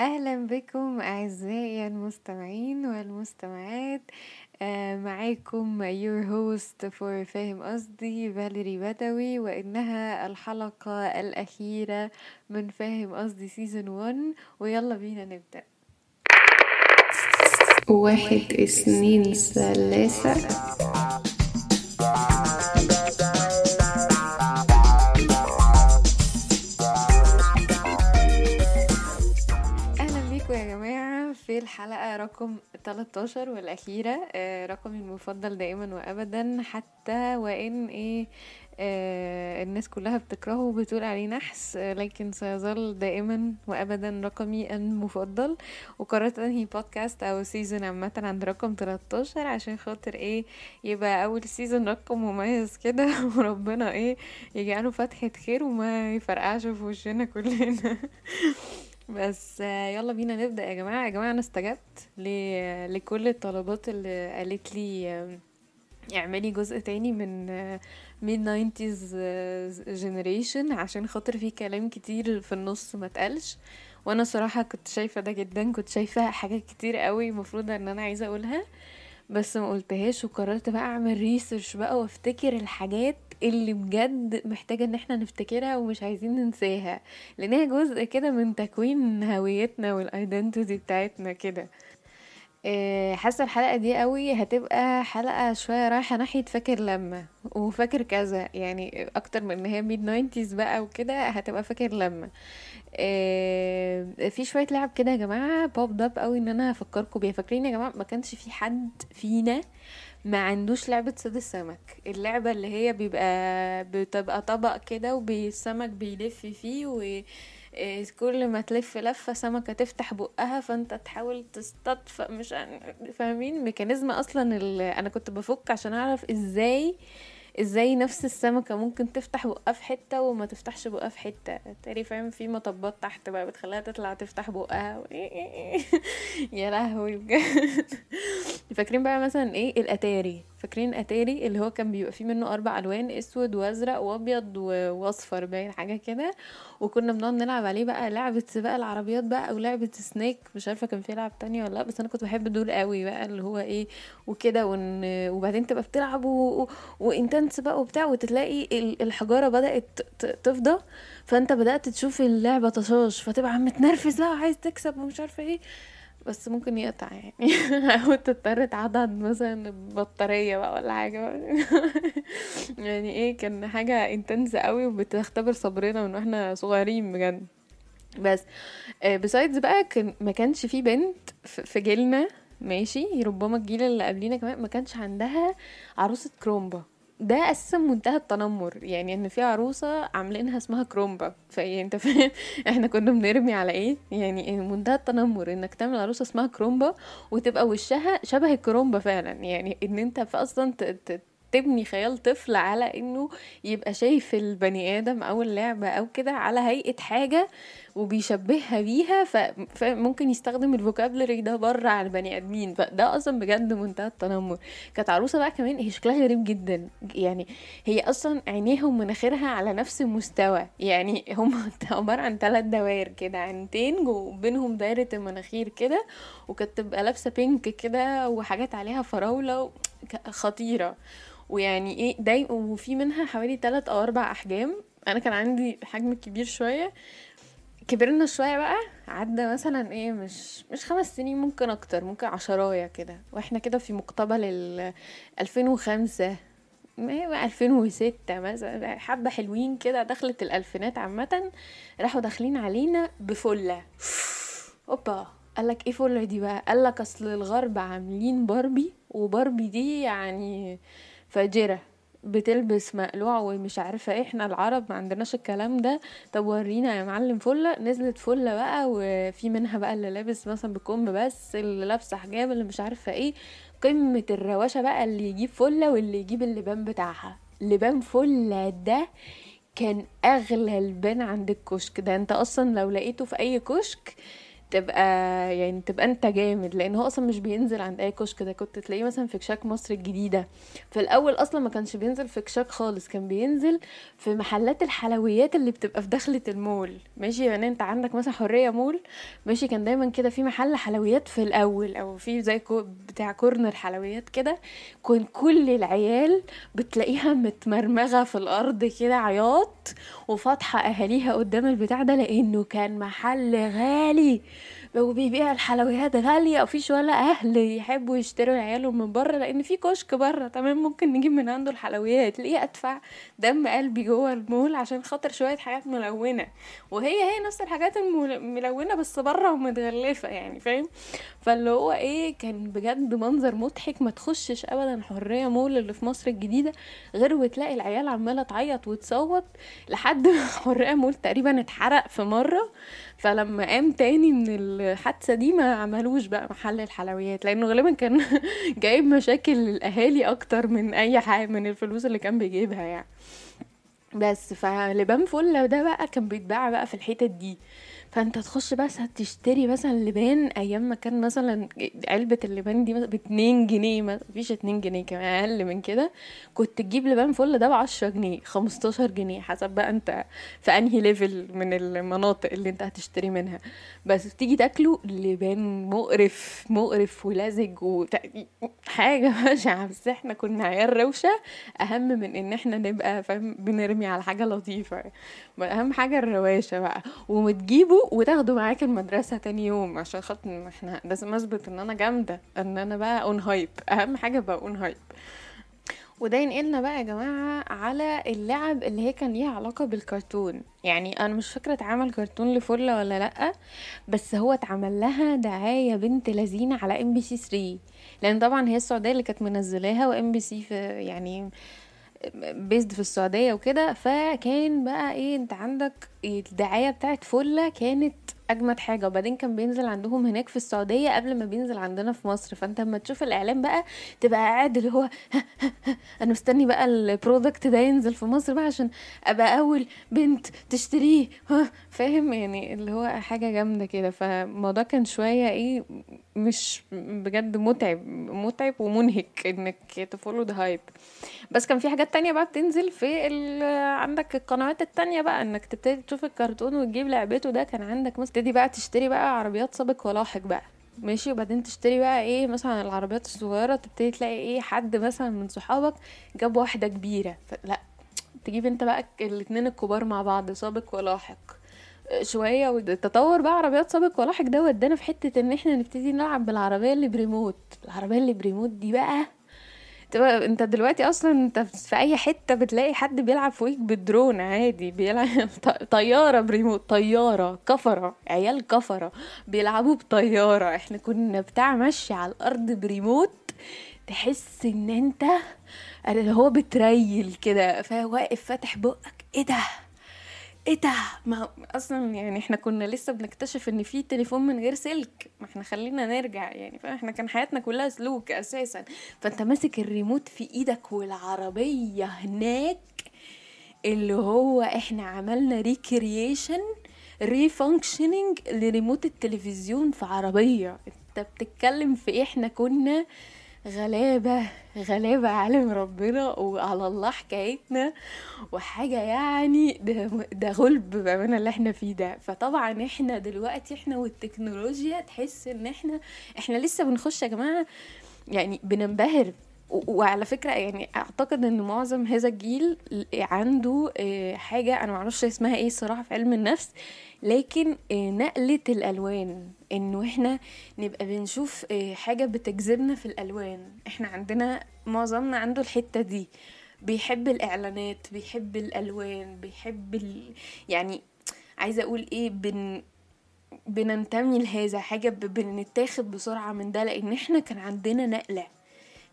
أهلا بكم أعزائي المستمعين والمستمعات. آه معاكم your host for فاهم قصدي فاليري بدوي وإنها الحلقة الأخيرة من فاهم قصدي سيزون 1 ويلا بينا نبدأ. واحد اثنين ثلاثة. في الحلقة رقم 13 والأخيرة آه رقمي المفضل دائما وأبدا حتى وإن إيه آه الناس كلها بتكرهه وبتقول عليه نحس لكن سيظل دائما وأبدا رقمي المفضل. وقررت أنهي بودكاست أو season عامة عند رقم 13 عشان خاطر إيه يبقى أول season رقم مميز كده وربنا إيه يجعله فتحة خير وما يفرقعش في وشنا كلنا. بس آه، يلا بينا نبدأ يا جماعة. يا جماعة أنا استجبت ل- لكل الطلبات اللي قالت لي اعملي جزء تاني من mid nineties generation عشان خاطر في كلام كتير في النص ما اتقالش وأنا صراحة كنت شايفة ده جدا كنت شايفة حاجات كتير قوي المفروض إن أنا عايزة أقولها. بس ما قلتهاش وقررت بقى أعمل research بقى وأفتكر الحاجات اللي بجد محتاجة إن إحنا نفتكرها ومش عايزين ننساها لأن هي جزء كده من تكوين هويتنا وال identity بتاعتنا كده. حاسة الحلقة دي قوي هتبقى حلقة شوية رايحة ناحية فاكر لما وفاكر كذا يعني أكتر من إن هي mid nineties بقى وكده هتبقى فاكر لما. آه، في شوية لعب كده يا جماعة pop up قوي إن أنا هفكركم بيها. فاكرين يا جماعة ما كانش في حد فينا ما عندوش لعبة صيد السمك. اللعبة اللي هي بيبقى بتبقى طبق كده والسمك بيلف فيه كل ما تلف لفة سمكة تفتح بقها فأنت تحاول ف- مش فاهمين؟ mechanism أصلا أنا كنت بفك عشان أعرف إزاي إزاي نفس السمكة ممكن تفتح بقها في حتة وما تفتحش بقها في حتة. تاني فاهم في مطبات تحت بقى بتخليها تطلع تفتح بقها. و... يا لهوي بجد. فاكرين بقى مثلا إيه؟ الأتاري. فاكرين اتاري اللي هو كان بيبقى فيه منه أربع ألوان أسود وأزرق وأبيض وأصفر باين حاجة كده. وكنا بنقعد نلعب عليه بقى لعبة سباق العربيات بقى أو لعبة سنيك. مش عارفة كان في لعب تانية ولا لأ بس أنا كنت بحب دول قوي بقى اللي هو إيه وكده. ون... وبعدين تبقى بتلعب و... وانتنس بقى وبتاع وتلاقي ال- الحجارة بدأت تفضى. فأنت بدأت تشوف اللعبة طشاش فتبقى عم تنرفز بقى وعايز تكسب ومش عارفة إيه. بس ممكن يقطع يعني. أو تضطر تعضد مثلا بطارية بقى ولا بقى. يعني إيه كان حاجة intense قوي وبتختبر صبرنا من وإحنا صغيرين بجد. بس besides بقى كان ما كانش في بنت في جيلنا ماشي؟ ربما الجيل اللي قبلينا كمان ما كانش عندها عروسة كرومبا. ده أساسا منتهى التنمر. يعني إن في عروسة عاملينها اسمها كرومبا. فإيه أنت فاهم؟ إحنا كنا بنرمي على إيه؟ يعني منتهى التنمر إنك تعمل عروسة اسمها كرومبا وتبقى وشها شبه الكرومبا فعلا. يعني إن أنت في أصلا تبني خيال طفل على إنه يبقى شايف البني آدم أو اللعبة أو كده على هيئة حاجة وبيشبهها بيها فممكن يستخدم الفوكابلري ده بره على البني آدمين. فده أصلا بجد منتهى التنمر. كانت عروسة بقى كمان هي شكلها غريب جدا. يعني هي أصلا عينيها ومناخيرها على نفس المستوى. يعني هم عبارة عن ثلاث دوائر كده عينتين وبينهم دايرة المناخير كده وكانت تبقى لابسة بينك كده وحاجات عليها فراولة خطيرة. ويعني إيه دايما وفي منها حوالي ثلاث أو أربع أحجام. أنا كان عندي حجم كبير شوية. كبرنا شوية بقى عدى مثلا إيه مش مش خمس سنين ممكن أكتر ممكن عشراية كده. وإحنا كده في مقتبل ال 2005 ما هي بقى 2006 مثلا حبة حلوين كده دخلت الألفينات عامة. راحوا داخلين علينا بفلة. أوبا. قالك إيه فلة دي بقى؟ قالك أصل الغرب عاملين باربي وباربي دي يعني فاجرة. بتلبس مقلوع ومش عارفة إيه. إحنا العرب ما عندناش الكلام ده. طب ورينا يا معلم فلة نزلت فلة بقى وفي منها بقى اللي لابس مثلا بكم بس اللي لابسة حجاب اللي مش عارفة إيه. قمة الرواشة بقى اللي يجيب فلة واللي يجيب اللبان بتاعها. لبان فلة ده كان أغلى لبان عند الكشك. ده أنت أصلا لو لقيته في أي كشك تبقى يعني تبقى انت جامد لأن هو أصلا مش بينزل عند أي كشك ده كنت تلاقيه مثلا في كشاك مصر الجديدة. في الأول أصلا ما كانش بينزل في كشاك خالص كان بينزل في محلات الحلويات اللي بتبقى في دخلة المول. ماشي يعني أنت عندك مثلا حرية مول ماشي كان دايما كده في محل حلويات في الأول أو في زي بتاع كورنر حلويات كده. كان كل العيال بتلاقيها متمرمغة في الأرض كده عياط وفاتحة أهاليها قدام البتاع ده لأنه كان محل غالي. وبيبيع الحلويات غالية مفيش ولا أهل يحبوا يشتروا عيالهم من بره لأن في كشك بره تمام؟ ممكن نجيب من عنده الحلويات. ليه أدفع دم قلبي جوه المول عشان خاطر شوية حاجات ملونة؟ وهي هي نفس الحاجات الملونة بس بره ومتغلفة يعني فاهم؟ فاللي هو إيه كان بجد منظر مضحك ما تخشش ابدا حرية مول اللي في مصر الجديدة غير وتلاقي العيال عمالة تعيط وتصوت لحد ما حرية مول تقريبا اتحرق في مرة. فلما قام تاني من الحادثة دي ما عملوش بقى محل الحلويات لأنه غالبا كان جايب مشاكل للأهالي أكتر من أي حاجة من الفلوس اللي كان بيجيبها يعني. بس فلبان فله ده بقى كان بيتباع بقى في الحتت دي. فانت تخش بس تشتري مثلا لبان أيام ما كان مثلا علبة اللبان دي مثلا باتنين جنيه مفيش اتنين جنيه كمان أقل من كده. كنت تجيب لبان فلة ده بعشرة جنيه خمستاشر جنيه حسب بقى انت في انهي level من المناطق اللي انت هتشتري منها. بس تيجي تاكله لبان مقرف مقرف ولزج و... حاجة بشعة بس إحنا كنا عيال روشة. أهم من إن إحنا نبقى فاهم بنرمي على حاجة لطيفة. أهم حاجة الرواشة بقى. ومتجيبه وتاخده معاك المدرسة تاني يوم عشان خاطر إحنا لازم أثبت إن أنا جامدة إن أنا بقى on hype أهم حاجة بقى on hype وده ينقلنا بقى يا جماعة على اللعب اللي هي كان ليها علاقة بالكرتون. يعني أنا مش فاكرة اتعمل كرتون لفلة ولا لأ بس هو اتعمل لها دعاية بنت لذيذة على ام بي سي 3 لأن طبعا هي السعودية اللي كانت منزلاها وام بي سي في يعني based في السعودية وكده فكان بقى إيه أنت عندك الدعاية بتاعت فله كانت أجمد حاجة. وبعدين كان بينزل عندهم هناك في السعودية قبل ما بينزل عندنا في مصر. فأنت لما تشوف الإعلان بقى تبقى قاعد اللي هو أنا مستني بقى ال product ده ينزل في مصر بقى عشان أبقى أول بنت تشتريه. فاهم؟ يعني اللي هو حاجة جامدة كده. فالموضوع كان شوية إيه مش بجد متعب متعب ومنهك إنك ت follow the hype بس كان في حاجات تانية بقى بتنزل في عندك القنوات التانية بقى إنك تبتدي تشوف الكرتون وتجيب لعبته. ده كان عندك مثلا تبتدي بقى تشتري بقى عربيات سابق ولاحق بقى. ماشي؟ وبعدين تشتري بقى إيه مثلا العربيات الصغيرة تبتدي تلاقي إيه حد مثلا من صحابك جاب واحدة كبيرة. لأ تجيب أنت بقى الاتنين الكبار مع بعض سابق ولاحق. شوية والتطور بقى عربيات سابق ولاحق ده ودانا في حتة إن إحنا نبتدي نلعب بالعربية اللي بريموت. العربية اللي بريموت دي بقى تبقى أنت دلوقتي أصلا أنت في أي حتة بتلاقي حد بيلعب فوقيك بالدرون عادي بيلعب طيارة بريموت طيارة كفرة عيال كفرة بيلعبوا بطيارة. إحنا كنا بتاع مشي على الأرض بريموت تحس إن أنت اللي هو بتريّل كده فواقف فاتح بقك إيه ده؟ إيه ده؟ ما أصلا يعني إحنا كنا لسه بنكتشف إن في تليفون من غير سلك. ما إحنا خلينا نرجع يعني فاحنا كان حياتنا كلها سلوك أساسا. فأنت ماسك الريموت في إيدك والعربية هناك اللي هو إحنا عملنا recreation ريفانكشننج لريموت التلفزيون في عربية. أنت بتتكلم في إحنا كنا غلابة غلابة عالم ربنا وعلى الله حكايتنا. وحاجة يعني ده, ده غلب بأمانة اللي إحنا فيه ده. فطبعا إحنا دلوقتي إحنا والتكنولوجيا تحس إن إحنا إحنا لسه بنخش يا جماعة يعني بننبهر. وعلى فكرة يعني أعتقد إن معظم هذا الجيل عنده حاجة أنا معرفش اسمها إيه الصراحة في علم النفس لكن نقلة الألوان. إنه إحنا نبقى بنشوف حاجة بتجذبنا في الألوان. إحنا عندنا معظمنا عنده الحتة دي. بيحب الإعلانات بيحب الألوان بيحب ال... يعني عايزة أقول إيه بن بننتمي لهذا حاجة بنتاخد بسرعة من ده. لأن إحنا كان عندنا نقلة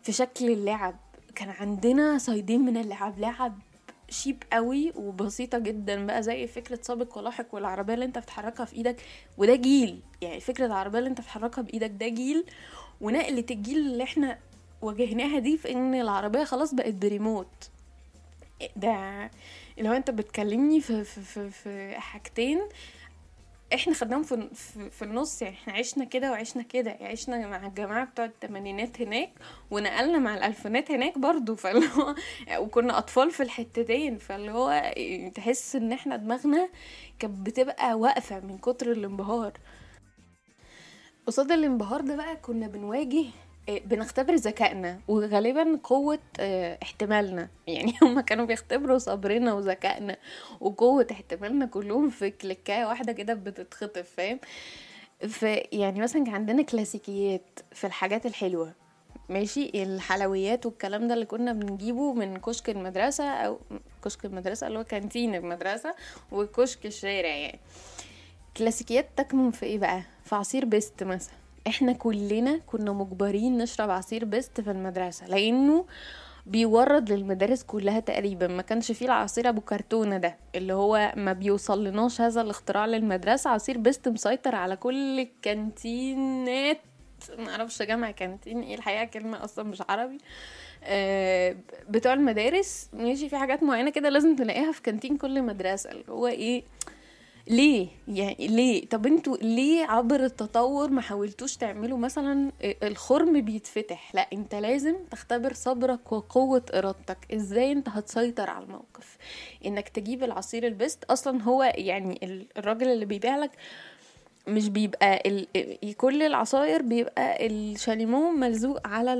في شكل اللعب. كان عندنا side-ين من اللعب. لعب cheap قوي وبسيطة جدا بقى زي فكرة سابق ولاحق والعربية اللي انت بتحركها في إيدك وده جيل. يعني فكرة العربية اللي انت بتحركها بإيدك ده جيل. ونقلة الجيل اللي إحنا واجهناها دي في إن العربية خلاص بقت بريموت. ده؟ لو انت بتكلمني في, في, في, في حاجتين إحنا خدناهم في, في, النص يعني إحنا عشنا كده وعشنا كده عشنا مع الجماعة بتوع التمانينات هناك ونقلنا مع الألفينات هناك برضو فاللي هو وكنا أطفال في الحتتين فاللي هو تحس إن إحنا دماغنا كانت بتبقى واقفة من كتر الانبهار. قصاد الانبهار ده بقى كنا بنواجه بنختبر ذكائنا وغالبا قوة آه، احتمالنا. يعني هما كانوا بيختبروا صبرنا وذكائنا وقوة احتمالنا كلهم في كليكاية واحدة كده بتتخطف فاهم؟ يعني مثلا كان عندنا كلاسيكيات في الحاجات الحلوة ماشي؟ الحلويات والكلام ده اللي كنا بنجيبه من كشك المدرسة أو كشك المدرسة اللي هو canteen المدرسة وكشك الشارع يعني. كلاسيكيات تكمن في إيه بقى؟ في عصير بيست مثلا. إحنا كلنا كنا مجبرين نشرب عصير بيست في المدرسة لأنه بيورد للمدارس كلها تقريبا ما كانش فيه العصير أبو كرتونة ده اللي هو ما بيوصل لناش هذا الاختراع للمدرسة عصير بيست مسيطر على كل الكانتينات. ما أعرفش جمع كانتين إيه الحقيقة كلمة أصلا مش عربي. آه بتوع المدارس ماشي في حاجات معينة كده لازم تلاقيها في كانتين كل مدرسة اللي هو إيه ليه؟ يعني ليه؟ طب أنتوا ليه عبر التطور ما حاولتوش تعملوا مثلا الخرم بيتفتح؟ لا انت لازم تختبر صبرك وقوة إرادتك. إزاي انت هتسيطر على الموقف؟ انك تجيب العصير البست أصلا هو يعني الراجل اللي بيبيع لك مش بيبقى ال... كل العصاير بيبقى الشاليمو ملزوق على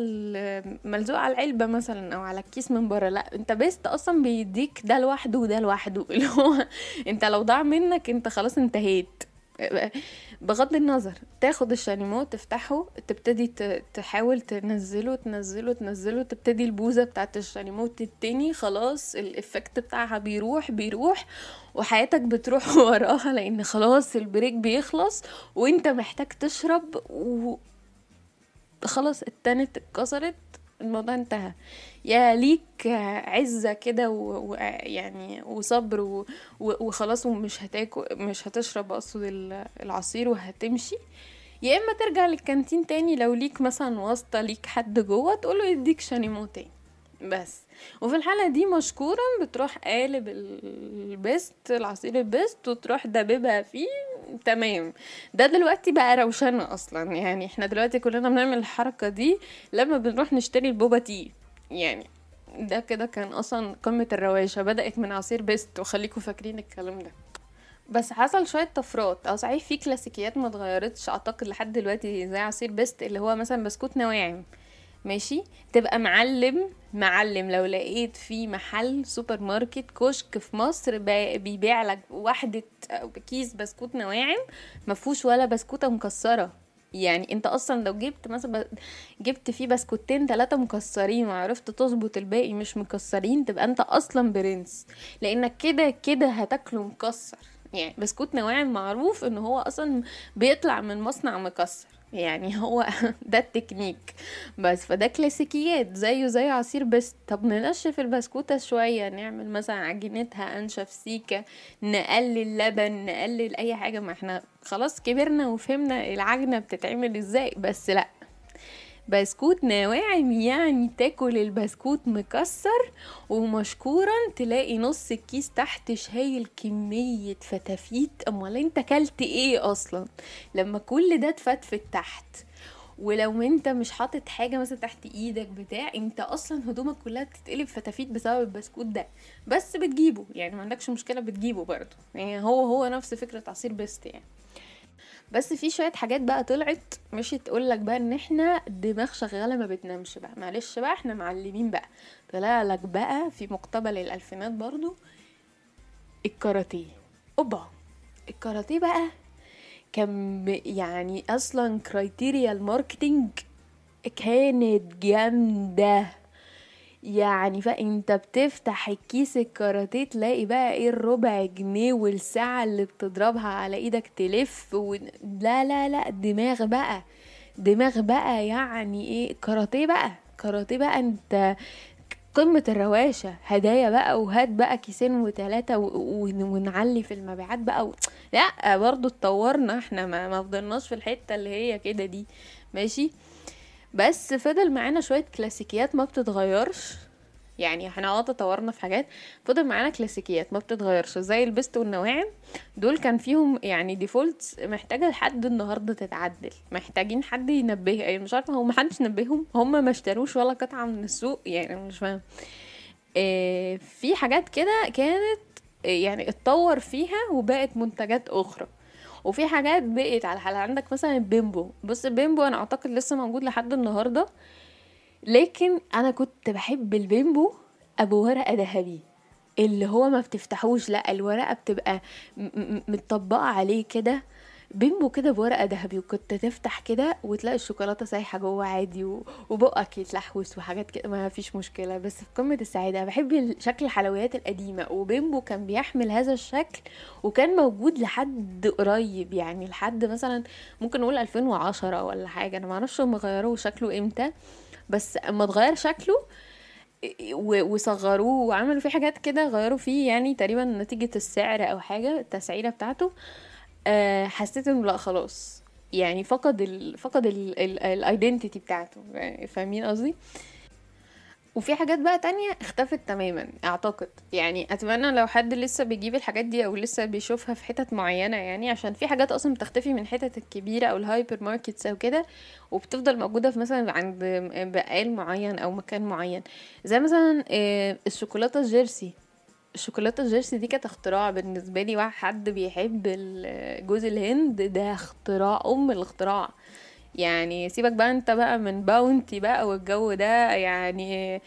ملزوق على العلبة مثلا أو على الكيس من بره. لا أنت بيست أصلا بيديك ده لوحده وده لوحده. اللي هو أنت لو ضاع منك أنت خلاص انتهيت. بغض النظر تاخد الشاليمو تفتحه تبتدي تحاول تنزله تنزله تنزله تبتدي البوزة بتاعت الشاليمو تتني خلاص ال effect بتاعها بيروح بيروح وحياتك بتروح وراها لأن خلاص البريك بيخلص وإنت محتاج تشرب و خلاص التانت اتكسرت الموضوع انتهى. يا ليك عزة كده ويعني وصبر و... وخلاص ومش هتاكل مش هتشرب أقصد العصير وهتمشي. يا إما ترجع للكانتين تاني لو ليك مثلا واسطة ليك حد جوه تقوله يديك شانيمو تاني. بس. وفي الحالة دي مشكورا بتروح قالب البيست العصير البيست وتروح داببها فيه تمام. ده دلوقتي بقى روشنة أصلا. يعني إحنا دلوقتي كلنا بنعمل الحركة دي لما بنروح نشتري ال boba tea. يعني ده كده كان أصلا قمة الرواشة بدأت من عصير بيست. وخليكم فاكرين الكلام ده. بس حصل شوية طفرات. أو صحيح في كلاسيكيات ما اتغيرتش. أعتقد لحد دلوقتي زي عصير بيست اللي هو مثلا بسكوت نواعم. ماشي؟ تبقى معلم معلم لو لقيت في محل سوبر ماركت كشك في مصر بيبيع لك واحدة كيس بسكوت نواعم مفهوش ولا بسكوتة مكسرة. يعني انت أصلا لو جبت مثلا جبت فيه بسكوتين ثلاثة مكسرين وعرفت تظبط الباقي مش مكسرين تبقى انت أصلا برنس. لأنك كده كده هتاكله مكسر. يعني بسكوت نواعم معروف إن هو أصلا بيطلع من مصنع مكسر. يعني هو ده التكنيك. بس فده كلاسيكيات زيه زي عصير بس. طب ننشف البسكوتة شوية نعمل مثلا عجينتها أنشف سيكة نقلل لبن نقلل أي حاجة. ما إحنا خلاص كبرنا وفهمنا العجنة بتتعمل إزاي بس لأ. بسكوت نواعم يعني تاكل البسكوت مكسر ومشكورا تلاقي نص الكيس تحت شايل كمية فتافيت. أمال أنت كلت إيه أصلا؟ لما كل ده اتفتفت تحت. ولو أنت مش حاطط حاجة مثلا تحت إيدك بتاع أنت أصلا هدومك كلها بتتقلب فتافيت بسبب البسكوت ده. بس بتجيبه يعني ما عندكش مشكلة بتجيبه برضه. يعني هو هو نفس فكرة عصير بيست يعني. بس في شوية حاجات بقى طلعت مش تقول لك بقى إن إحنا دماغ شغالة ما بتنامش بقى. معلش بقى إحنا معلمين بقى. طلع لك بقى في مقتبل الألفينات برضو الكاراتيه. أوبا! الكاراتيه بقى كان يعني أصلا criteria ال marketing كانت جامدة. يعني فانت بتفتح الكيس الكاراتيه تلاقي بقى إيه الربع جنيه والساعة اللي بتضربها على إيدك تلف و... لا لا لا دماغ بقى دماغ بقى يعني إيه كاراتيه بقى كاراتيه بقى انت قمة الرواشة هدايا بقى وهات بقى كيسين وتلاتة و... و... ونعلي في المبيعات بقى و... لا برضو اتطورنا إحنا ما, ما فضلناش في الحتة اللي هي كده دي ماشي؟ بس فضل معانا شوية كلاسيكيات ما بتتغيرش. يعني إحنا آه تطورنا في حاجات فضل معانا كلاسيكيات ما بتتغيرش زي البست والنواعم دول كان فيهم يعني defaults محتاجة لحد النهارده تتعدل محتاجين حد ينبه يعني مش عارفة هو محدش نبههم هم ما اشتروش ولا قطعة من السوق يعني مش فاهم آه في حاجات كده كانت يعني اتطور فيها وبقت منتجات أخرى. وفي حاجات بقت على حال عندك مثلا البيمبو. بص البيمبو أنا أعتقد لسه موجود لحد النهارده. لكن أنا كنت بحب البيمبو أبو ورقة ذهبي. اللي هو ما بتفتحوش لأ الورقة بتبقى متطبقه عليه كده. بيمبو كده بورقة ذهبي وكنت تفتح كده وتلاقي الشوكولاتة سايحة جوه عادي وبقك يتلحوس وحاجات كده ما فيش مشكلة. بس في قمة السعادة بحب شكل الحلويات القديمة وبيمبو كان بيحمل هذا الشكل وكان موجود لحد قريب. يعني لحد مثلا ممكن نقول 2010 ولا حاجة أنا معرفش هم غيروه شكله إمتى بس أما اتغير شكله وصغروه وعملوا فيه حاجات كده غيروا فيه يعني تقريبا نتيجة السعر أو حاجة التسعيرة بتاعته. آه، حسيت إنه لأ خلاص. يعني فقد ال فقد ال identity بتاعته. يعني فاهمين قصدي؟ وفي حاجات بقى تانية اختفت تماما أعتقد. يعني أتمنى لو حد لسه بيجيب الحاجات دي أو لسه بيشوفها في حتت معينة يعني عشان في حاجات أصلا بتختفي من الحتت الكبيرة أو ال hyper markets أو كده وبتفضل موجودة في مثلا عند بقال معين أو مكان معين. زي مثلا آه، الشوكولاتة الجيرسي. الشوكولاتة الجيرسي دي كانت اختراع بالنسبة لي واحد حد بيحب جوز الهند ده اختراع أم الاختراع. يعني سيبك بقى انت بقى من باونتي بقى والجو ده يعني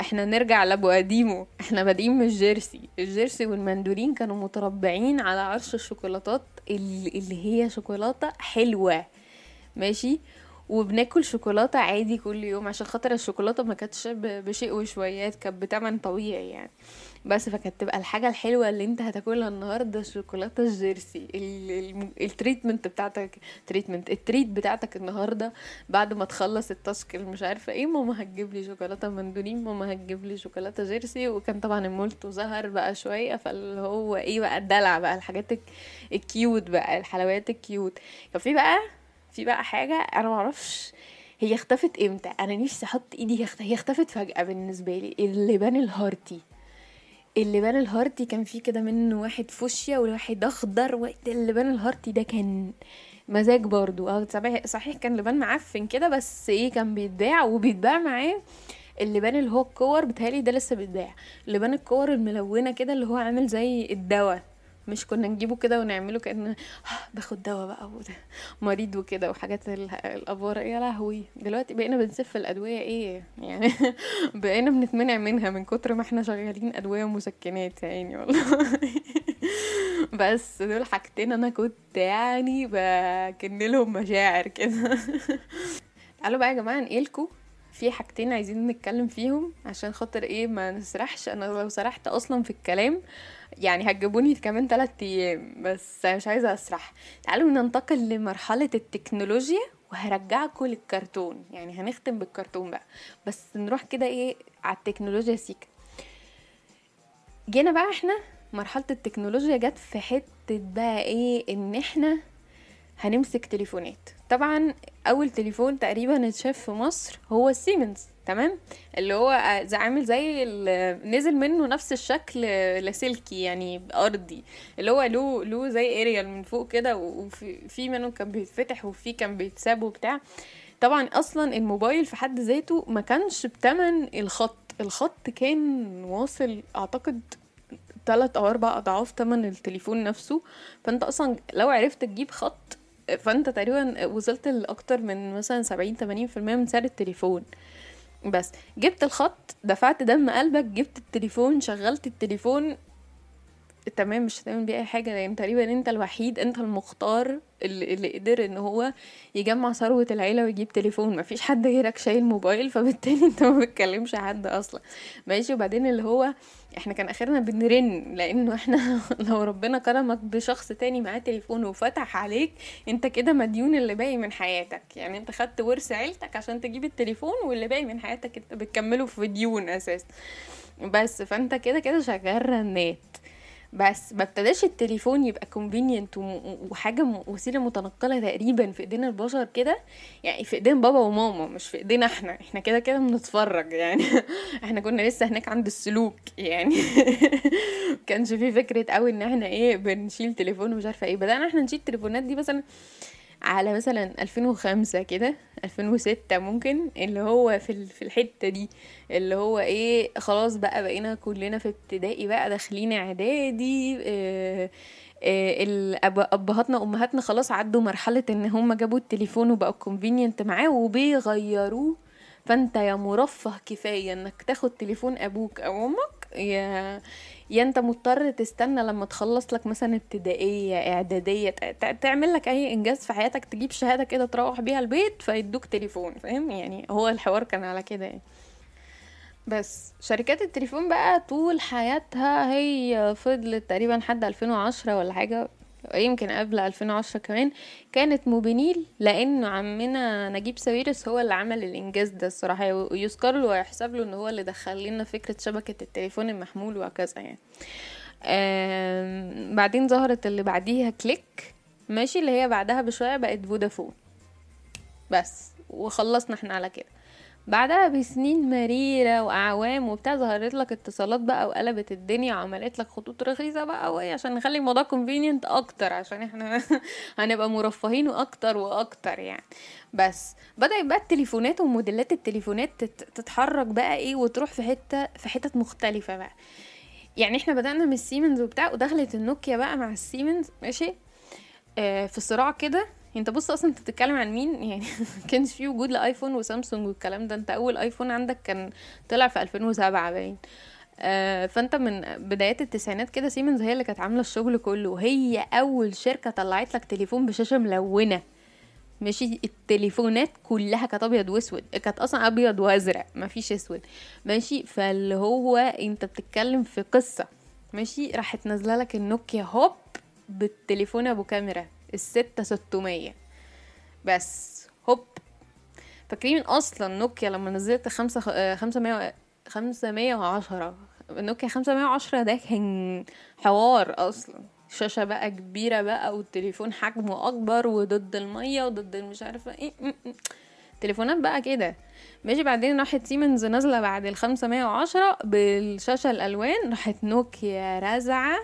إحنا نرجع لأبو قديمه. إحنا بادئين من الجيرسي. الجيرسي والمندولين كانوا متربعين على عرش الشوكولاتات اللي هي شوكولاتة حلوة. ماشي؟ وبناكل شوكولاتة عادي كل يوم عشان خاطر الشوكولاتة ما كانتش بشيء وشويات كانت بتمن طبيعي يعني. بس فكانت تبقى الحاجة الحلوة اللي انت هتاكلها النهاردة الشوكولاتة الجيرسي. ال treatment بتاعتك treatment ال treat بتاعتك النهاردة بعد ما تخلص ال task اللي مش عارفة إيه ماما هتجيب لي شوكولاتة مندولين ماما هتجيب لي شوكولاتة جيرسي. وكان طبعا المولتو ظهر بقى شوية فاللي هو إيه بقى الدلع بقى الحاجات الك- ال cute بقى الحلويات ال cute كان في بقى في بقى حاجة أنا معرفش هي اختفت إمتى؟ أنا نفسي أحط إيدي هي اخت- هي اختفت فجأة بالنسبة لي. اللبان الهارتي. اللبان الهارتي كان فيه كده منه واحد فوشيا وواحد أخضر و- اللبان الهارتي ده كان مزاج برضو. آه صحيح كان لبان معفن كده بس إيه كان بيتباع وبيتباع معاه اللبان اللي هو الكور بتهيألي ده لسه بيتباع. لبان الكور الملونة كده اللي هو عامل زي الدواء. مش كنا نجيبه كده ونعمله كأن آه، باخد دواء بقى مريض وكده وحاجات ال- الأفورة. يا لهوي! دلوقتي بقينا بنسف الأدوية إيه؟ يعني بقينا بنتمنع منها من كتر ما إحنا شغالين أدوية ومسكنات يا عيني والله. بس دول حاجتين أنا كنت يعني بكن لهم مشاعر كده. تعالوا بقى يا جماعة انقلكوا في حاجتين عايزين نتكلم فيهم عشان خاطر إيه ما نسرحش. أنا لو سرحت أصلا في الكلام يعني هتجيبوني كمان تلات أيام بس مش عايزة أسرح. تعالوا ننتقل لمرحلة التكنولوجيا وهرجعكم للكرتون. يعني هنختم بالكرتون بقى. بس نروح كده إيه على التكنولوجيا سيكا. جينا بقى إحنا مرحلة التكنولوجيا جت في حتة بقى إيه إن إحنا هنمسك تليفونات. طبعا أول تليفون تقريبا اتشاف في مصر هو السيمنز تمام؟ اللي هو زي عامل زي نزل منه نفس الشكل لاسلكي يعني أرضي اللي هو له له زي اريال من فوق كده وفي في منه كان بيتفتح وفي كان بيتساب وبتاع. طبعا أصلا الموبايل في حد ذاته ما كانش بتمن الخط. الخط كان واصل أعتقد تلات أو أربع أضعاف تمن التليفون نفسه. فأنت أصلا لو عرفت تجيب خط فأنت تقريبا وصلت لأكتر من مثلا سبعين تمانين في المية من سعر التليفون. بس جبت الخط دفعت دم قلبك جبت التليفون شغلت التليفون تمام مش هتعمل بيه أي حاجة لأن تقريبا أنت الوحيد أنت المختار اللي, اللي قدر إن هو يجمع ثروة العيلة ويجيب تليفون. مفيش حد غيرك شايل موبايل فبالتالي أنت ما بتكلمش حد أصلا. ماشي؟ وبعدين اللي هو إحنا كان آخرنا بنرن لأنه إحنا لو ربنا كرمك بشخص تاني معاه تليفون وفتح عليك أنت كده مديون اللي باقي من حياتك. يعني أنت خدت ورث عيلتك عشان تجيب التليفون واللي باقي من حياتك أنت بتكمله في ديون أساس بس فأنت كده كده شغال رنات. بس ما ابتداش التليفون يبقى convenient وحاجة وسيلة متنقلة تقريبا في إيدين البشر كده. يعني في إيدين بابا وماما مش في إيدينا إحنا. إحنا كده كده بنتفرج يعني. إحنا كنا لسه هناك عند السلوك يعني. كانش في فكرة قوي إن إحنا إيه بنشيل تليفون ومش عارفة إيه. بدأنا إحنا نشيل التليفونات دي مثلا على مثلا 2005 كده 2006 ممكن اللي هو في في الحتة دي. اللي هو إيه خلاص بقى بقينا كلنا في ابتدائي بقى داخلين إعدادي آه آه أبهاتنا وامهاتنا خلاص عدوا مرحلة إن هم جابوا التليفون وبقوا convenient معاه وبيغيروه. فأنت يا مرفه كفاية إنك تاخد تليفون أبوك أو أمك يا يا انت مضطر تستنى لما تخلص لك مثلا ابتدائية إعدادية تعمل لك أي إنجاز في حياتك تجيب شهادة كده تروح بيها البيت فيدوك تليفون فاهم؟ يعني هو الحوار كان على كده يعني. بس شركات التليفون بقى طول حياتها هي فضلت تقريبا لحد 2010 ولا حاجة يمكن قبل 2010 كمان كانت موبينيل لأنه عمنا نجيب ساويرس هو اللي عمل الإنجاز ده الصراحة ويذكر له ويحسب له إن هو اللي دخل لنا فكرة شبكة التليفون المحمول وهكذا يعني. بعدين ظهرت اللي بعديها كليك ماشي اللي هي بعدها بشوية بقت فودافون. بس وخلصنا إحنا على كده. بعدها بسنين مريرة وأعوام وبتاع ظهرت لك اتصالات بقى وقلبت الدنيا وعملت لك خطوط رخيصة بقى وإيه عشان نخلي الموضوع convenient أكتر عشان إحنا هنبقى مرفهين وأكتر وأكتر يعني. بس بدأت بقى التليفونات وموديلات التليفونات تت- تتحرك بقى إيه وتروح في حتة في حتت مختلفة بقى. يعني إحنا بدأنا من السيمنز وبتاع ودخلت النوكيا بقى مع السيمنز ماشي؟ آه في صراع كده انت بص أصلا انت بتتكلم عن مين؟ يعني كانش في وجود لآيفون وسامسونج والكلام ده. انت أول آيفون عندك كان طلع في 2007 باين. آه فانت من بدايات التسعينات كده سيمنز هي اللي كانت عاملة الشغل كله. وهي أول شركة طلعت لك تليفون بشاشة ملونة. ماشي؟ التليفونات كلها كانت أبيض وأسود. كانت أصلا أبيض وأزرق مفيش أسود. ماشي؟ فاللي هو انت بتتكلم في قصة. ماشي؟ راحت نازلة لك النوكيا هوب بالتليفون أبو كاميرا. الستة ستمية. بس هوب. فاكرين أصلا نوكيا لما نزلت خمسة خمسة مية خمسة مية وعشرة. نوكيا خمسة مية وعشرة ده كان حوار أصلا. شاشة بقى كبيرة بقى والتليفون حجمه أكبر وضد المية وضد مش عارفة إيه. تليفونات بقى كده. ماشي بعدين راحت سيمنز نازلة بعد الخمسة مية وعشرة بالشاشة الألوان راحت نوكيا رازعة.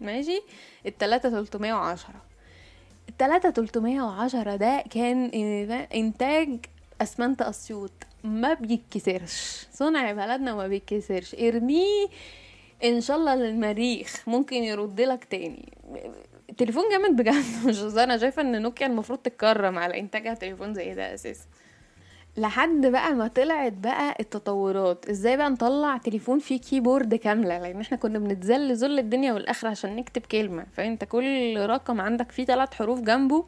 ماشي؟ التلاتة تلتمية وعشرة. التلاتة تلتمية وعشرة ده كان إنتاج أسمنت أسيوط. ما بيتكسرش. صنع بلدنا ما بيتكسرش. ارميه إن شاء الله للمريخ. ممكن يرد لك تاني. تليفون جامد بجد. مش أنا شايفة إن نوكيا المفروض تتكرم على إنتاجها تليفون زي ده أساسا. لحد بقى ما طلعت بقى التطورات. إزاي بقى نطلع تليفون فيه keyboard كاملة؟ لأن إحنا كنا بنتذل ذل الدنيا والاخره عشان نكتب كلمة. فأنت كل رقم عندك فيه ثلاث حروف جنبه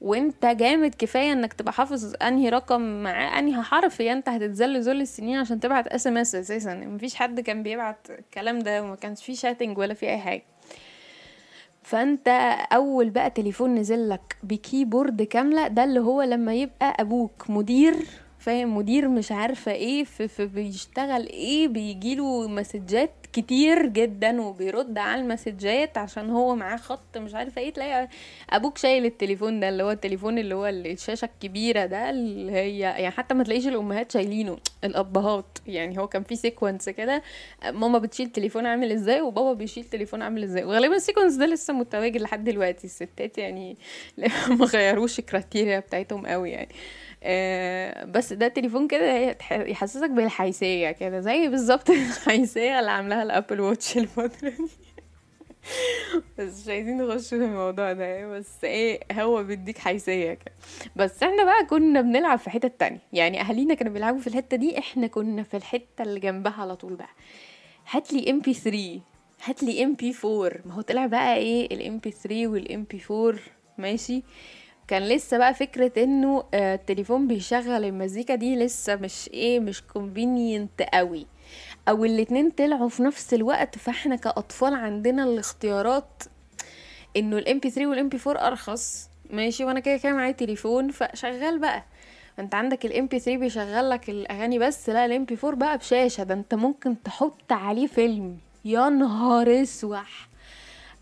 وأنت جامد كفاية إنك تبقى حافظ أنهي رقم مع أنهي حرف يا أنت هتتذل ذل السنين عشان تبعت SMS أساسا. مفيش حد كان بيبعت الكلام ده وما كانش فيه chatting ولا فيه أي حاجة. فانت اول بقى تليفون نزل لك ب keyboard كاملة ده اللي هو لما يبقى أبوك مدير فاهم؟ مدير مش عارفة إيه في, في بيشتغل إيه بيجيله messages كتير جدا وبيرد على ال messages عشان هو معاه خط مش عارفة إيه تلاقي أبوك شايل التليفون ده اللي هو التليفون اللي هو الشاشة الكبيرة ده اللي هي يعني حتى ما تلاقيش الأمهات شايلينه الأبهات. يعني هو كان في sequence كده ماما بتشيل تليفون عامل إزاي وبابا بيشيل تليفون عامل إزاي. وغالبا ال sequence ده لسه متواجد لحد دلوقتي الستات يعني ما غيروش ال criteria بتاعتهم قوي يعني. بس ده تليفون كده يحسسك بالحيثية كده زي بالظبط الحيثية اللي عاملاها ال Apple Watch الفترة دي. بس مش عايزين نخش في الموضوع ده بس إيه هو بيديك حيثية كده. بس إحنا بقى كنا بنلعب في حتة تانية. يعني أهالينا كانوا بيلعبوا في الحتة دي إحنا كنا في الحتة اللي جنبها على طول بقى. هات لي MP3 هات لي MP4 ما هو طلع بقى إيه ال MP3 وال MP4 ماشي؟ كان لسه بقى فكرة إنه آه التليفون بيشغل المزيكا دي لسه مش إيه مش convenient قوي. أو الاتنين طلعوا في نفس الوقت فإحنا كأطفال عندنا الاختيارات إنه ال MP3 وال MP4 أرخص. ماشي؟ وأنا كده كده معايا تليفون فشغال بقى. انت عندك ال MP3 بيشغل لك الأغاني بس لا ال MP4 بقى بشاشة. ده أنت ممكن تحط عليه فيلم. يا نهار أسوح!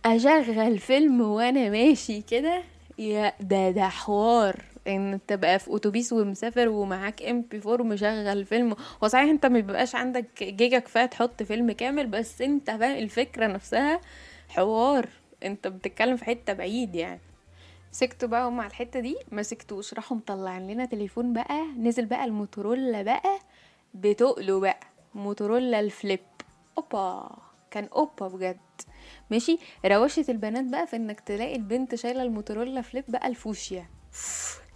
أشغل فيلم وأنا ماشي كده. يا ده ده حوار إن تبقى في أتوبيس ومسافر ومعاك MP4 ومشغل فيلم. هو صحيح أنت ما بيبقاش عندك جيجا كفاية تحط فيلم كامل بس أنت فاهم الفكرة نفسها حوار. أنت بتتكلم في حتة بعيد يعني. مسكتوا بقى هم على الحتة دي ما سكتوش راحوا مطلعين لنا تليفون بقى. نزل بقى الموتورولا بقى بتقله بقى موتورولا ال flip. أوبا كان أوبا بجد. ماشي؟ روشة البنات بقى في إنك تلاقي البنت شايلة الموتورولا flip بقى الفوشيا.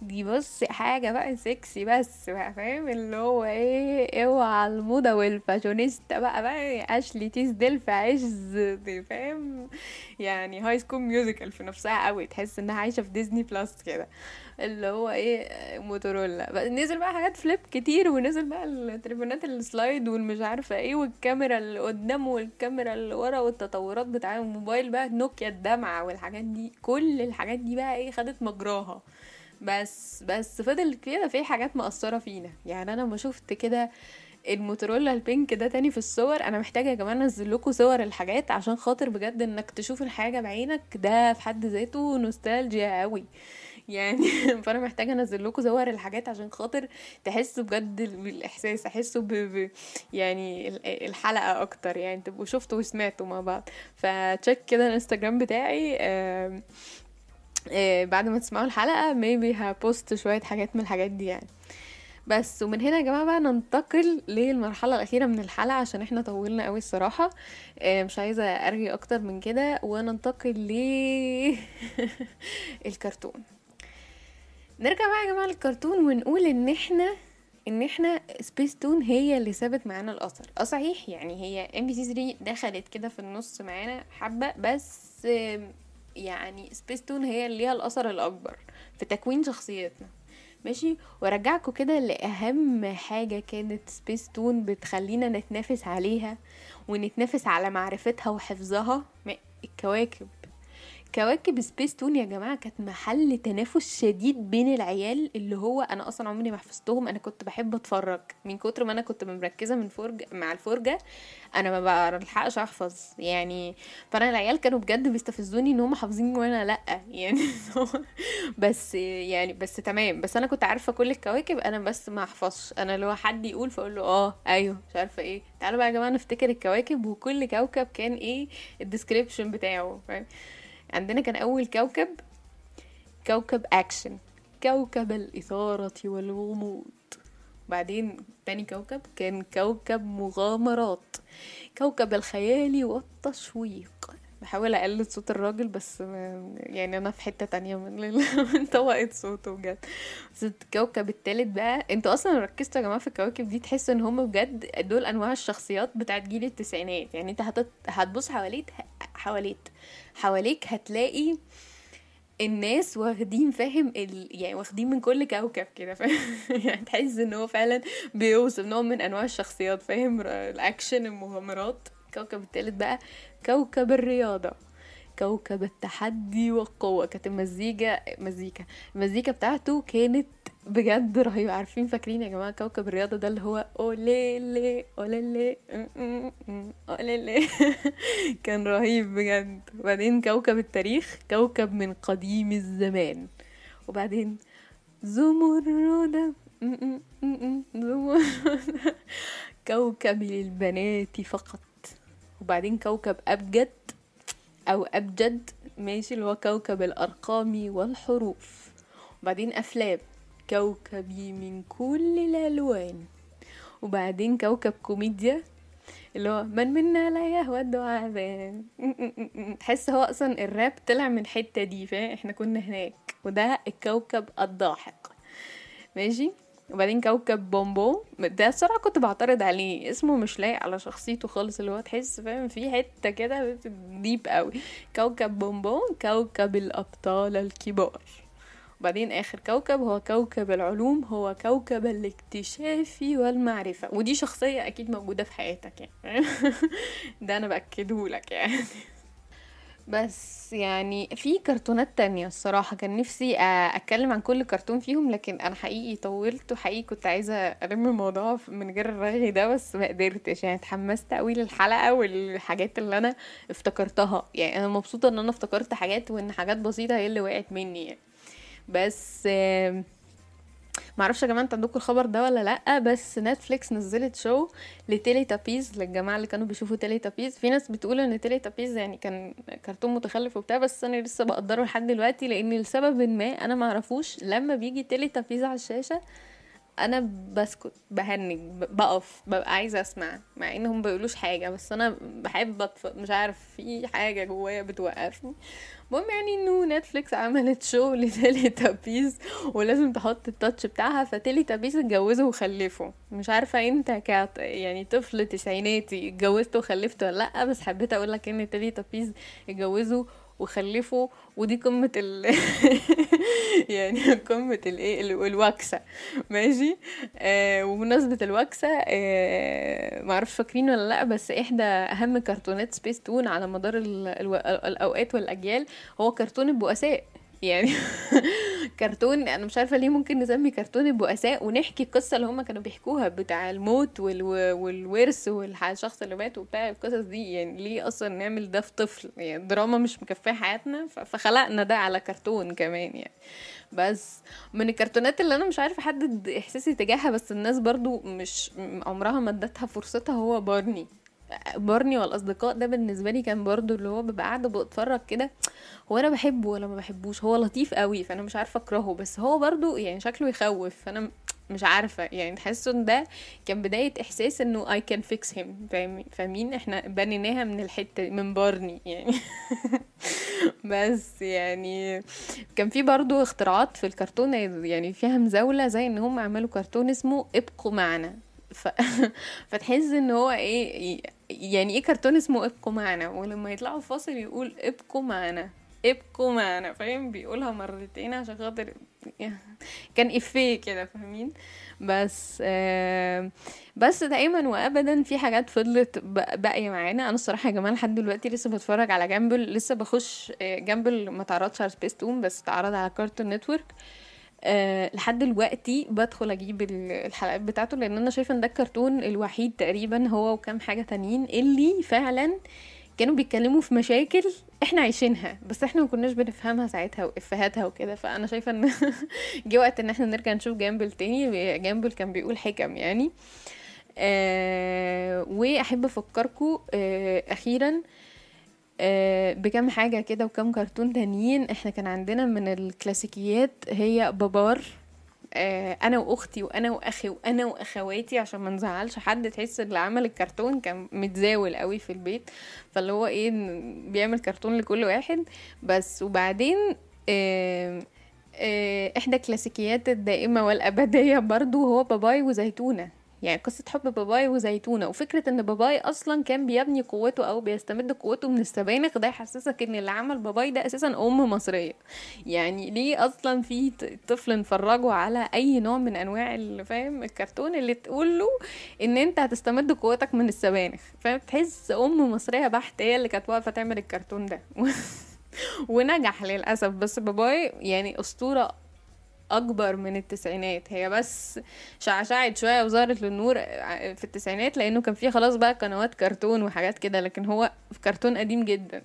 دي بص حاجة بقى سكسي بس بقى فاهم؟ اللي هو إيه؟ اوعى الموضة والفاشونيستا بقى بقى أشلي تيسديل في عز فاهم؟ يعني High School Musical في نفسها قوي تحس إنها عايشة في Disney Plus كده. اللي هو إيه موتورولا. بقى نزل بقى حاجات فليب كتير ونزل بقى التليفونات السلايد والمش عارفة إيه والكاميرا اللي قدام والكاميرا اللي ورا والتطورات بتاع الموبايل بقى نوكيا الدمعة والحاجات دي. كل الحاجات دي بقى إيه خدت مجراها. بس بس فضل كده في حاجات مأثرة فينا. يعني أنا ما شفت كده الموتورولا البينك ده تاني في الصور أنا محتاجة يا جماعة أنزل لكم صور الحاجات عشان خاطر بجد إنك تشوف الحاجة بعينك. ده في حد ذاته نوستالجيا قوي. يعني فأنا محتاجة أنزل لكم صور الحاجات عشان خاطر تحسوا بجد بالإحساس احسوا ب... ب... يعني الحلقة أكتر يعني تبقوا شفتوا وسمعتوا مع بعض. فتشيك كده الإنستجرام بتاعي آه بعد ما تسمعوا الحلقة ميبي هبوست شوية حاجات من الحاجات دي يعني. بس ومن هنا يا جماعة بقى ننتقل للمرحلة الأخيرة من الحلقة عشان إحنا طولنا قوي الصراحة. آه مش عايزة أرغي أكتر من كده وننتقل ل الكرتون. نرجع بقى يا جماعة للكرتون ونقول إن إحنا إن إحنا سبيس تون هي اللي سابت معانا الأثر. آه صحيح يعني هي MBC 3 دخلت كده في النص معانا حبة بس يعني سبيس تون هي اللي ليها الأثر الأكبر في تكوين شخصيتنا. ماشي؟ وأرجعكم كده لأهم حاجة كانت سبيس تون بتخلينا نتنافس عليها ونتنافس على معرفتها وحفظها. الكواكب. كواكب سبيس تون يا جماعة كانت محل تنافس شديد بين العيال اللي هو أنا أصلا عمري ما حفظتهم أنا كنت بحب أتفرج. من كتر ما أنا كنت مركزة من فرجه مع الفرجة أنا ما بلحقش أحفظ. يعني فأنا العيال كانوا بجد بيستفزوني إن هم حافظين وأنا لأ. يعني بس يعني بس تمام. بس أنا كنت عارفة كل الكواكب أنا بس ما أحفظش. أنا لو حد يقول فأقول له آه أيوه مش عارفة إيه. تعالوا بقى يا جماعة نفتكر الكواكب وكل كوكب كان إيه ال description بتاعه. فاهم؟ عندنا كان أول كوكب كوكب أكشن كوكب الإثارة والغموض. بعدين تاني كوكب كان كوكب مغامرات كوكب الخيال والتشويق. بحاول أقلد صوت الراجل بس يعني أنا في حتة تانية من طبقة صوته بجد. بس الكوكب التالت بقى أنتوا أصلا ركزتوا يا جماعة في الكواكب دي؟ تحسوا إن هم بجد دول أنواع الشخصيات بتاعت جيل التسعينات. يعني أنت. هتبص حواليك حواليك. حواليك هتلاقي الناس واخدين فاهم ال... يعني واخدين من كل كوكب كده فاهم؟ يعني تحس إن هو فعلا بيوصف نوع من أنواع الشخصيات فاهم؟ الأكشن المغامرات. الكوكب التالت بقى كوكب الرياضة. كوكب التحدي والقوة. كانت المزيكا مزيكا. المزيكا بتاعته كانت بجد رهيبة. عارفين فاكرين يا جماعة كوكب الرياضة ده اللي هو أوليلي أوليلي أوليلي. كان رهيب بجد. وبعدين كوكب التاريخ كوكب من قديم الزمان. وبعدين زمردة زمردة كوكب للبنات فقط. وبعدين كوكب أبجد أو أبجد ماشي اللي هو كوكب الأرقام والحروف. وبعدين أفلام كوكبي من كل الألوان. وبعدين كوكب كوميديا اللي هو من منا لا يهوى الدعابة. تحس هو أصلا الراب طلع من الحتة دي فاهم؟ إحنا كنا هناك. وده الكوكب الضاحك. ماشي؟ وبعدين كوكب بون بون ده الصراحة كنت بعترض عليه. اسمه مش لايق على شخصيته خالص اللي هو تحس فاهم في حتة كده deep قوي. كوكب بون بون كوكب الأبطال الكبار. وبعدين آخر كوكب هو كوكب العلوم هو كوكب الاكتشاف والمعرفة. ودي شخصية أكيد موجودة في حياتك يعني. ده أنا بأكده لك يعني. بس يعني في كرتونات تانية الصراحة كان نفسي آه، أتكلم عن كل كرتون فيهم لكن أنا حقيقي طولت وحقيقي كنت عايزة ألم الموضوع من غير الرغي ده بس ما قدرتش. يعني اتحمست قوي للحلقة والحاجات اللي أنا افتكرتها. يعني أنا مبسوطة إن أنا افتكرت حاجات وإن حاجات بسيطة هي اللي وقعت مني يعني. بس آه معرفش يا جماعة أنتوا عندكم الخبر ده ولا لأ بس نتفليكس نزلت شو ل Teletubbies للجماعة اللي كانوا بيشوفوا Teletubbies. في ناس بتقول إن Teletubbies يعني كان كرتون متخلف وبتاع بس أنا لسه بقدره لحد دلوقتي لأن لسبب ما أنا معرفوش لما بيجي Teletubbies على الشاشة أنا بسكت بهنج بقف ببقى عايزة أسمع مع انهم بيقولوش حاجة بس أنا بحب أطفئ مش عارف في حاجة جوايا بتوقفني. المهم يعني إنه نتفليكس عملت show ل Teletubbies ولازم تحط ال touch بتاعها ف Teletubbies اتجوزوا وخلفوا. مش عارفة أنت ك kid يعني طفل تسعيناتي اتجوزت وخلفت ولا لأ بس حبيت أقول لك إن Teletubbies اتجوزوا وخلفوا ودي قمة ال يعني قمة الايه الوكسة. ماشي؟ آه وبمناسبة الوكسة آه معرفش فاكرين ولا لأ بس إحدى أهم كرتونات سبيس تون على مدار الأوقات والأجيال هو كرتون البؤساء. يعني كرتون أنا مش عارفة ليه ممكن نسمي كرتون البؤساء ونحكي القصة اللي هما كانوا بيحكوها بتاع الموت والورث والشخص اللي مات وبتاع القصص دي. يعني ليه أصلا نعمل ده في طفل؟ يعني دراما مش مكفية حياتنا فخلقنا ده على كرتون كمان يعني. بس من الكرتونات اللي أنا مش عارفة أحدد إحساسي تجاهها بس الناس برضو مش عمرها ما ادتها فرصتها هو بارني. بارني والأصدقاء ده بالنسبة لي كان برضو اللي هو ببقى قاعدة بتفرج كده هو أنا بحبه ولا ما بحبوش؟ هو لطيف قوي فأنا مش عارفة أكرهه بس هو برضو يعني شكله يخوف فأنا مش عارفة يعني تحس إن ده كان بداية إحساس إنه I can fix him فاهمين؟ إحنا بنيناها من الحتة من بارني يعني. بس يعني كان في برضو اختراعات في الكرتون يعني فيها مزاوله زي إن هم عملوا كرتون اسمه ابقوا معنا. ف... فتحس إن هو إيه يعني إيه كرتون اسمه ابقوا معنا؟ ولما يطلعوا فاصل يقول ابقوا معنا. ابقوا معنا. فاهم؟ بيقولها مرتين عشان خاطر كان إفيه كده فاهمين؟ بس آه بس دايما وابدا في حاجات فضلت باقية معانا. أنا الصراحة يا جماعة لحد دلوقتي لسه بتفرج على جامبل لسه بخش آه، جامبل ما تعرضش على سبيس تون بس تعرض على كارتون نتورك أه لحد دلوقتي بدخل أجيب الحلقات بتاعته لأن أنا شايفة ان ده الكرتون الوحيد تقريبا هو وكام حاجة تانيين اللي فعلا كانوا بيتكلموا في مشاكل إحنا عايشينها بس إحنا ما كناش بنفهمها ساعتها وإفهاتها وكده. فأنا شايفة إن جه وقت إن إحنا نرجع نشوف جامبل تاني جامبل كان بيقول حكم يعني. آه وأحب افكركم آه أخيرا آه بكم حاجة كده وكم كرتون تانيين إحنا كان عندنا من الكلاسيكيات هي بابار آه، أنا وأختي وأنا وأخي وأنا وأخواتي عشان ما نزعلش حد تحس اللي عمل الكرتون كان متزاول قوي في البيت فاللي هو إيه بيعمل كرتون لكل واحد. بس وبعدين آه، آه، إحدى كلاسيكيات الدائمة والأبدية برضو هو باباي وزيتونة. يعني قصة حب باباي وزيتونة. وفكرة إن باباي أصلا كان بيبني قوته أو بيستمد قوته من السبانخ ده يحسسك إن اللي عمل باباي ده أساسا أم مصرية. يعني ليه أصلا في طفل نفرجه على أي نوع من أنواع اللي فاهم؟ الكرتون اللي تقول إن أنت هتستمد قوتك من السبانخ. فاهم؟ تحس أم مصرية بحت هي اللي كانت واقفة تعمل الكرتون ده. ونجح للأسف. بس باباي يعني أسطورة أكبر من التسعينات. هي بس شعشعت شوية وظهرت للنور في التسعينات لأنه كان فيه خلاص بقى قنوات كرتون وحاجات كده لكن هو في كرتون قديم جدا.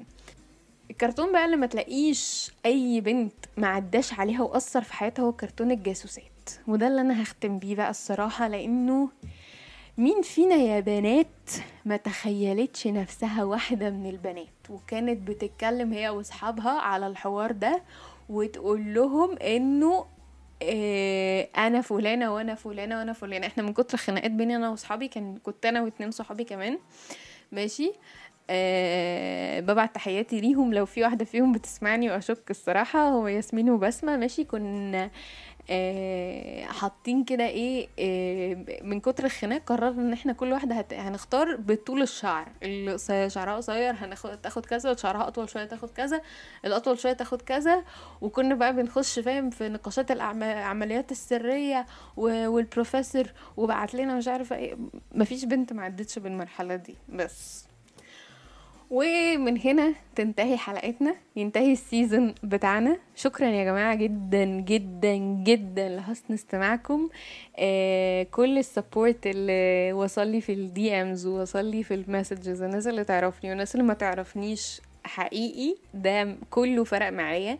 الكرتون بقى اللي ما تلاقيش أي بنت ما عداش عليها وأثر في حياتها هو كرتون الجاسوسات. وده اللي أنا هختم بيه بقى الصراحة لأنه مين فينا يا بنات ما تخيلتش نفسها واحدة من البنات؟ وكانت بتتكلم هي وأصحابها على الحوار ده وتقول لهم إنه إيه أنا فلانة وأنا فلانة وأنا فلانة. إحنا من كتر خناقات بيني أنا وأصحابي كان كنت أنا واتنين صحابي كمان. ماشي؟ أه ببعت تحياتي ليهم. لو في واحدة فيهم بتسمعني وأشك الصراحة هو ياسمين وبسمة. ماشي؟ كنا حاطين كده إيه آه، من كتر الخناق قررنا إن إحنا كل واحدة هت... هنختار بطول الشعر. اللي شعرها قصير هناخد تاخد كذا شعرها أطول شوية تاخد كذا الأطول شوية تاخد كذا وكنا بقى بنخش فاهم في نقاشات العمليات السرية والبروفيسور وبعت لنا مش عارفة إيه. مفيش بنت ما عدتش بالمرحلة دي بس. ومن هنا تنتهي حلقتنا ينتهي ال season بتاعنا. شكرا يا جماعة جدا جدا جدا لحسن استماعكم. آه كل ال support اللي وصل لي في ال DMs ووصل لي في ال messages الناس اللي تعرفني والناس اللي ما تعرفنيش حقيقي ده كله فرق معايا.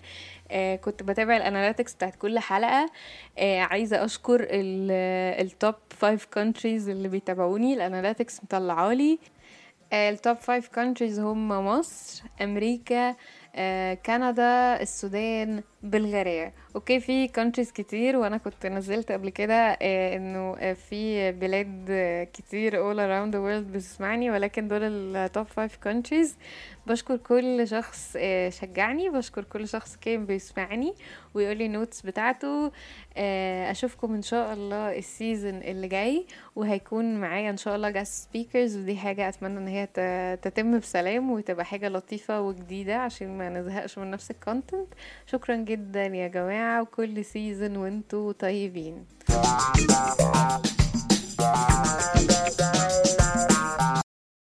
آه كنت بتابع ال analytics بتاعت كل حلقة. آه عايزة أشكر ال top 5 countries اللي بيتابعوني. ال analytics مطلعالي. ال top 5 countries هم مصر أمريكا آه، كندا السودان بلغاريا. okay في countries كتير وأنا كنت نزلت قبل كده آه، انه آه، في بلاد آه، كتير all around the world بتسمعني ولكن دول ال top 5 countries. بشكر كل شخص شجعني بشكر كل شخص كان بيسمعني ويقول لي ال notes بتاعته أشوفكم إن شاء الله ال season اللي جاي وهيكون معايا إن شاء الله guest speakers ودي حاجة أتمنى إن هي تتم بسلام وتبقى حاجة لطيفة وجديدة عشان ما نزهقش من نفس ال content شكرا جدا يا جماعة. وكل season وانتوا طيبين.